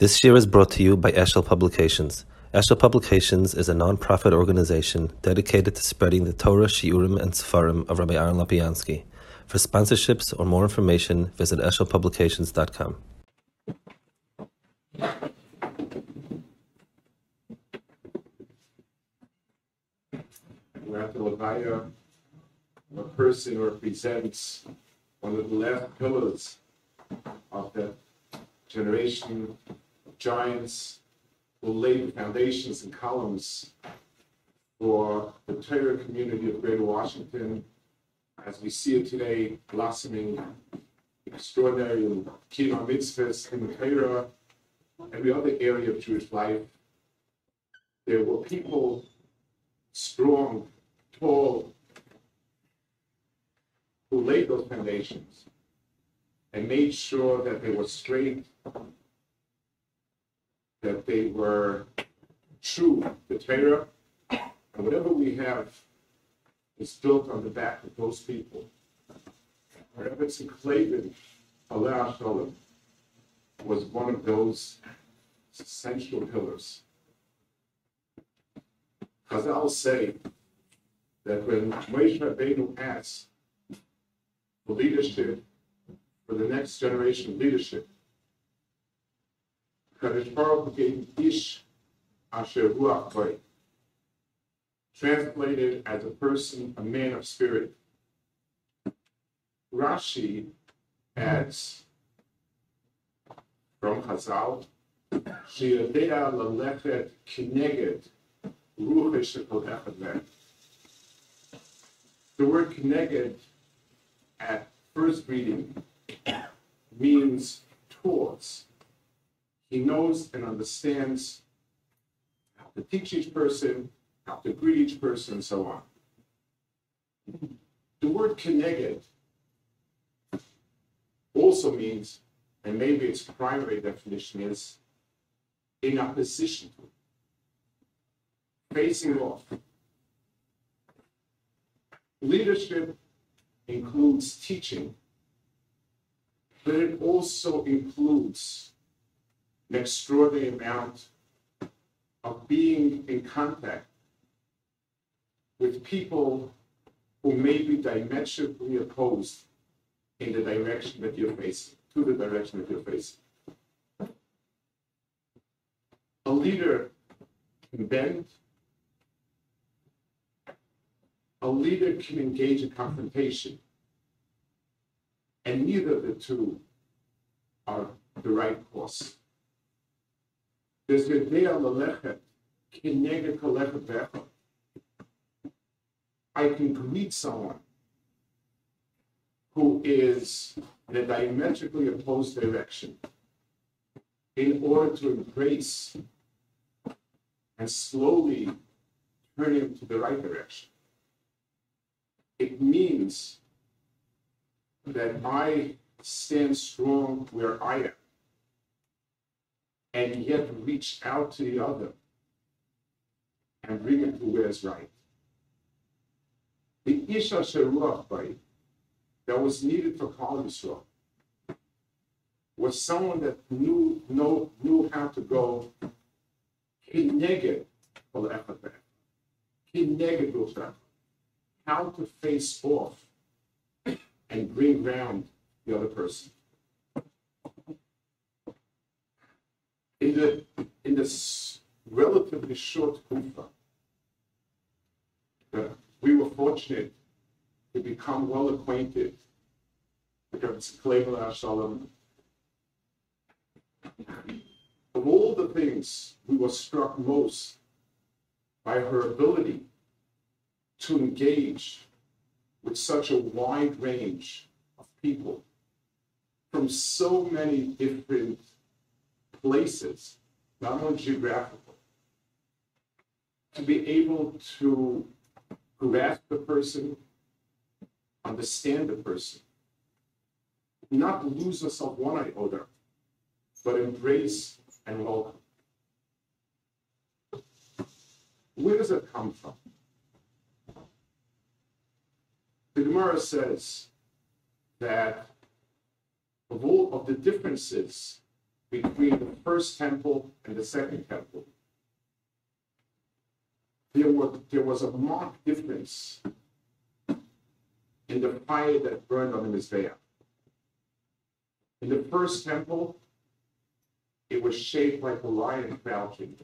This year is brought to you by Eshel Publications. Eshel Publications is a non-profit organization dedicated to spreading the Torah, Shiurim, and Sefarim of Rabbi Aaron Lapiansky. For sponsorships or more information, visit eshelpublications.com. We're at the Levaya, a person represents one of the last pillars of that generation giants who laid the foundations and columns for the Torah community of Greater Washington as we see it today, blossoming extraordinary in Kiyum mitzvahs in the Torah, every other area of Jewish life. There were people strong, tall, who laid those foundations and made sure that they were straight, that they were true to Torah, and whatever we have is built on the back of those people. Wherever it's enclaved, Allah Shalom was one of those essential pillars. Chazal say that when Moshe Rabbeinu asked for leadership, for the next generation of leadership, corresponds in Ish Asher Ruach translated as a person, a man of spirit. Rashi adds from Hazal, Shiyodea Lalechet Kineged Ruach Echad The word Kineged at first reading means towards he knows and understands how to teach each person, how to greet each person, and so on. The word "keneged" also means, and maybe its primary definition is, in opposition to, facing off. Leadership includes teaching, but it also includes extraordinary amount of being in contact with people who may be diametrically opposed in the direction that you're facing, to the direction that you're facing. A leader can bend, a leader can engage in confrontation, and neither of the two are the right course. There's a day on Yodea Lalechet, Kineged Kolechet Vechot. I can greet someone who is in a diametrically opposed direction in order to embrace and slowly turn him to the right direction. It means that I stand strong where I am and yet reach out to the other and bring him to where it's right. The Isha Sheruach Bayit that was needed for Klal Yisrael was someone that knew, know, knew how to go kineged kol echad ve'echad, kineged ruchach, how to face off and bring round the other person. In the in this relatively short kufa, uh, we were fortunate to become well acquainted with Rabbi Shalom. Of all the things, we were struck most by her ability to engage with such a wide range of people from so many different places, not only geographical, to be able to grasp the person, understand the person, not lose herself one iota, but embrace and welcome. Where does it come from? The Gemara says that of all of the differences between the first temple and the second temple, there was, there was a marked difference in the fire that burned on the Mizbeach. In the first temple, it was shaped like a lion crouching.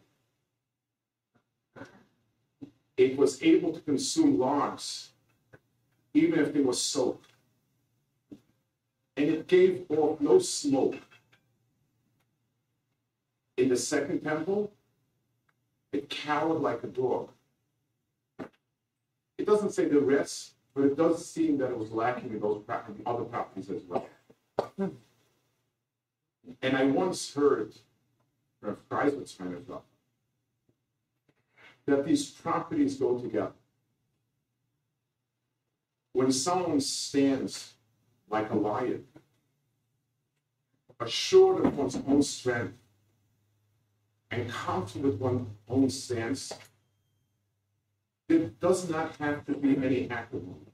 It was able to consume logs, even if they were soaked. And it gave off no smoke. In the second temple, it cowered like a dog. It doesn't say the rest, but it does seem that it was lacking in those other properties as well. And I once heard Rav Kreiswitz kind of thought that these properties go together. When someone stands like a lion, assured of one's own strength, and confident with one's own stance, there does not have to be any acrimony.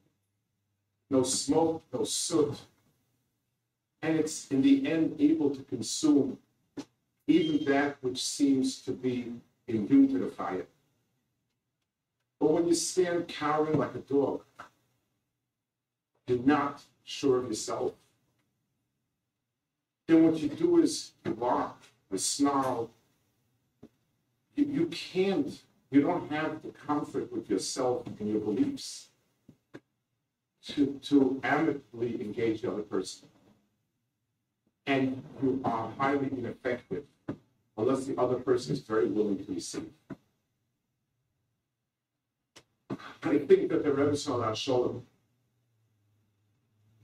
No smoke, no soot. And it's in the end able to consume even that which seems to be immune to the fire. But when you stand cowering like a dog, you're not sure of yourself. Then what you do is you bark, you snarl. You, can't, you don't have the comfort with yourself and your beliefs to, to amicably engage the other person. And you are highly ineffective unless the other person is very willing to receive. I think that the Rebbe Salah Shalom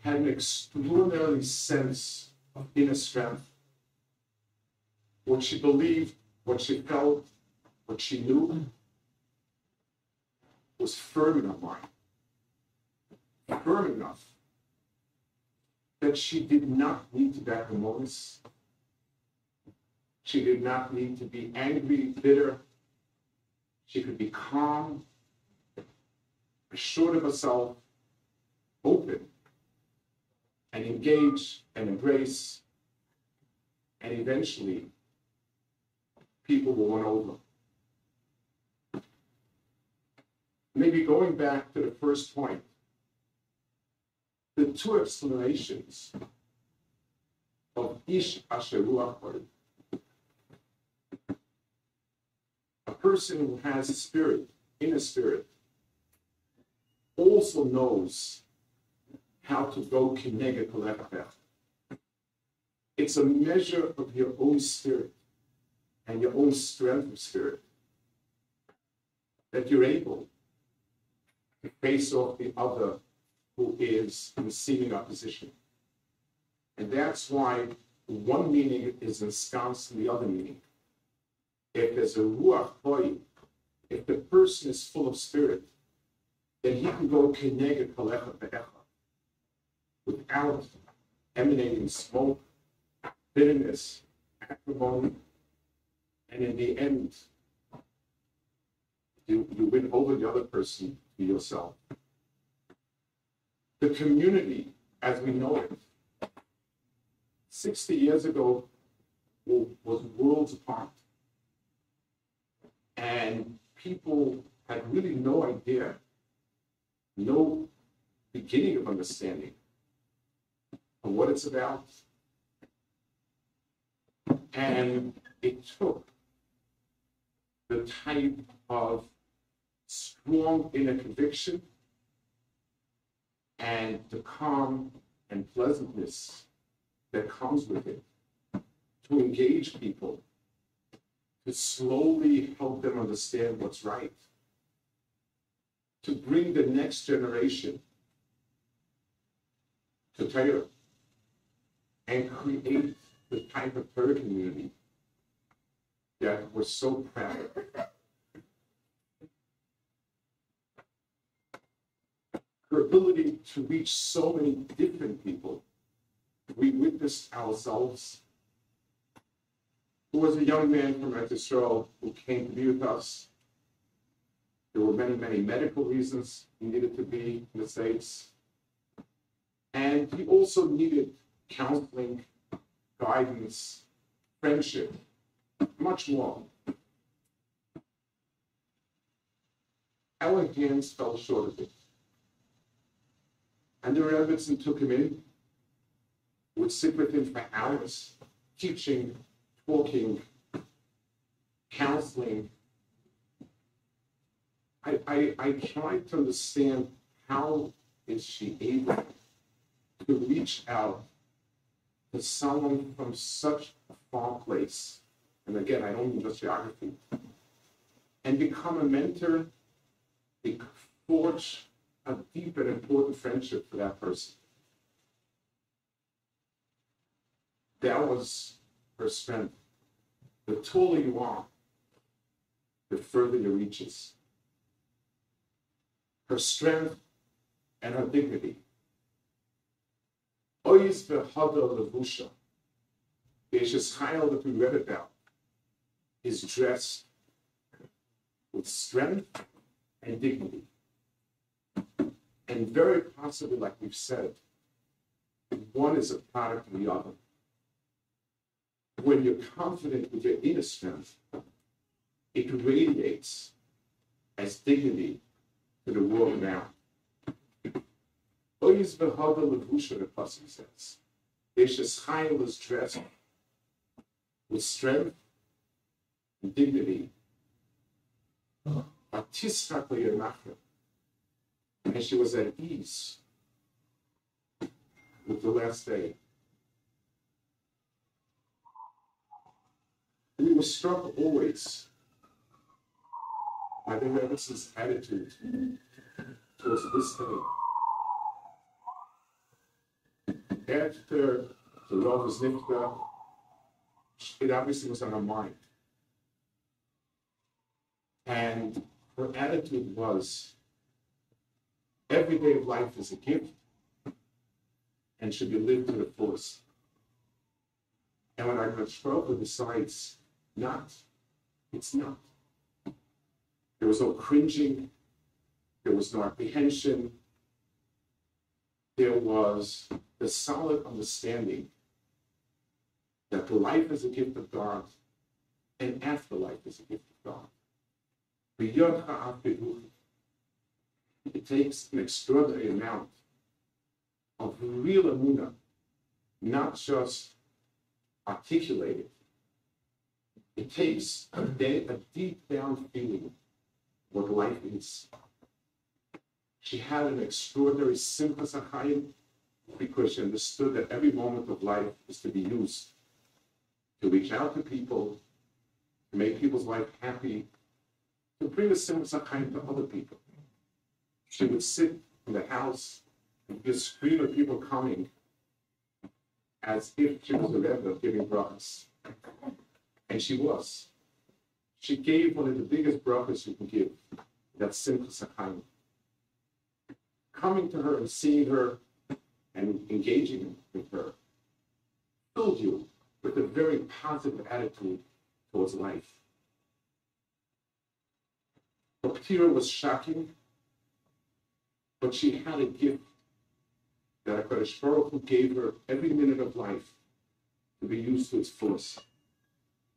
had an extraordinary sense of inner strength. What she believed, what she felt, what she knew was firm her mind. Firm enough that she did not need to be acrimonious. She did not need to be angry, bitter. She could be calm, assured of herself, open, and engage and embrace, and eventually people will win over. Maybe going back to the first point, the two explanations of Ish Asher Ruach a person who has a spirit, in a spirit, also knows how to go kinega kolekapeh. It's a measure of your own spirit and your own strength of spirit that you're able to face off the other who is receiving opposition. And that's why one meaning is ensconced in the other meaning. If there's a ruach hoy, if the person is full of spirit, then he can go kinega kalecha be'echa without emanating smoke, bitterness, acrimony, and in the end, you, you win over the other person yourself. The community, as we know it, 60 years ago was worlds apart. And people had really no idea, no beginning of understanding of what it's about. And it took the type of strong inner conviction and the calm and pleasantness that comes with it to engage people, to slowly help them understand what's right, to bring the next generation to Torah and create the type of Torah community that we're so proud of. Her ability to reach so many different people. We witnessed ourselves. Who was a young man from Israel who came to be with us. There were many, many medical reasons he needed to be in the States. And he also needed counseling, guidance, friendship, much more. Our hands fell short of it. And the Rebbitzin took him in, would sit with him for hours, teaching, talking, counseling. I, I, I tried to understand how is she able to reach out to someone from such a far place, and again, I don't mean just geography, and become a mentor, a forge a deep and important friendship for that person. That was her strength. The taller you are, the further your reaches. Her strength and her dignity. Ois v'hada levusha, the Chayil that we read about, is dressed with strength and dignity. And very possibly, like we've said, one is a product of the other. When you're confident with your inner strength, it radiates as dignity to the world around. Oyes v'hada levusha, the Pasuk says. Eshes Chayil was dressed with strength and dignity. Batisrak and she was at ease with the last day. We were struck always by the Rebbe's attitude towards this day. After the Rav was nifta, it obviously was on her mind. And her attitude was every day of life is a gift and should be lived to the fullest. And when I our Baruch decides not, it's not. There was no cringing, there was no apprehension, there was the solid understanding that the life is a gift of God and afterlife is a gift of God. It takes an extraordinary amount of real amuna, not just articulated. It takes a, day, a deep down feeling what life is. She had an extraordinary simchas achayim because she understood that every moment of life is to be used to reach out to people, to make people's life happy, to bring a simchas achayim to other people. She would sit in the house and just scream at people coming as if she was a Rebbe giving brachas. And she was. She gave one of the biggest brachas you can give, that simchas Achayim. Coming to her and seeing her and engaging with her filled you with a very positive attitude towards life. Her was shocking but she had a gift that HaKadosh Baruch Hu gave her every minute of life to be used to its fullest.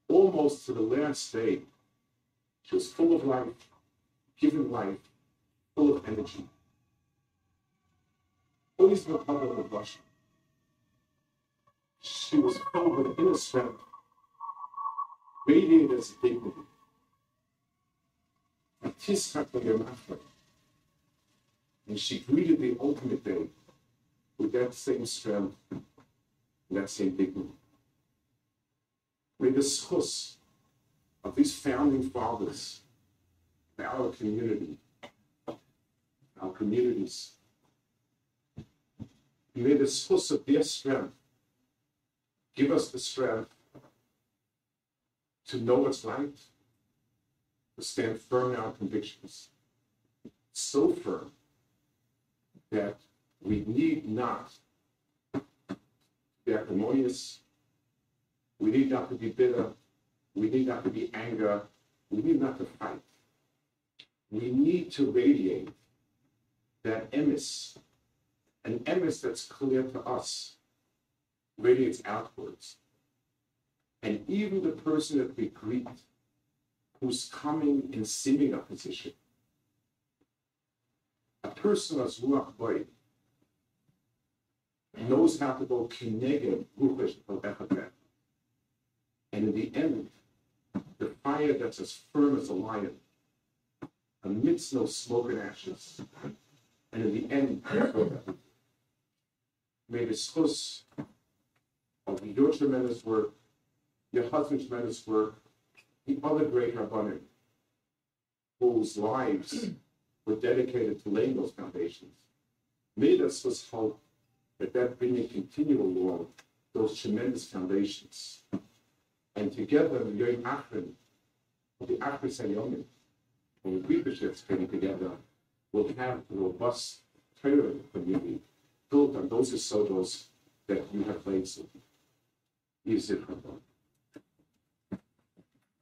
Almost to the last day, she was full of life, giving life, full of energy. Always problem with Russia. She was filled with inner strength, radiated as dignity. And Tiskak and she greeted the ultimate day with that same strength, that same dignity. May the schus of these founding fathers our community, our communities, may the schus of their strength give us the strength to know what's right, to stand firm in our convictions, so firm that we need not be acrimonious, we need not to be bitter, we need not to be anger, we need not to fight. We need to radiate that emis, an emis that's clear to us, radiates outwards. And even the person that we greet, who's coming in similar position, a person as Ruach Boy knows how to go kineged ruchish al And in the end, the fire that's as firm as a lion, amidst no smoke and ashes, and in the end, may the schus of your tremendous work, your husband's tremendous work, the other great Rabbanim, whose lives were dedicated to laying those foundations, made us was hope that that bringing continual along those tremendous foundations. And together, the Yom Achron, the Achron Sayomim, when the leaderships coming together, will have a robust Torah community built on those sodos that you have laid so. Is it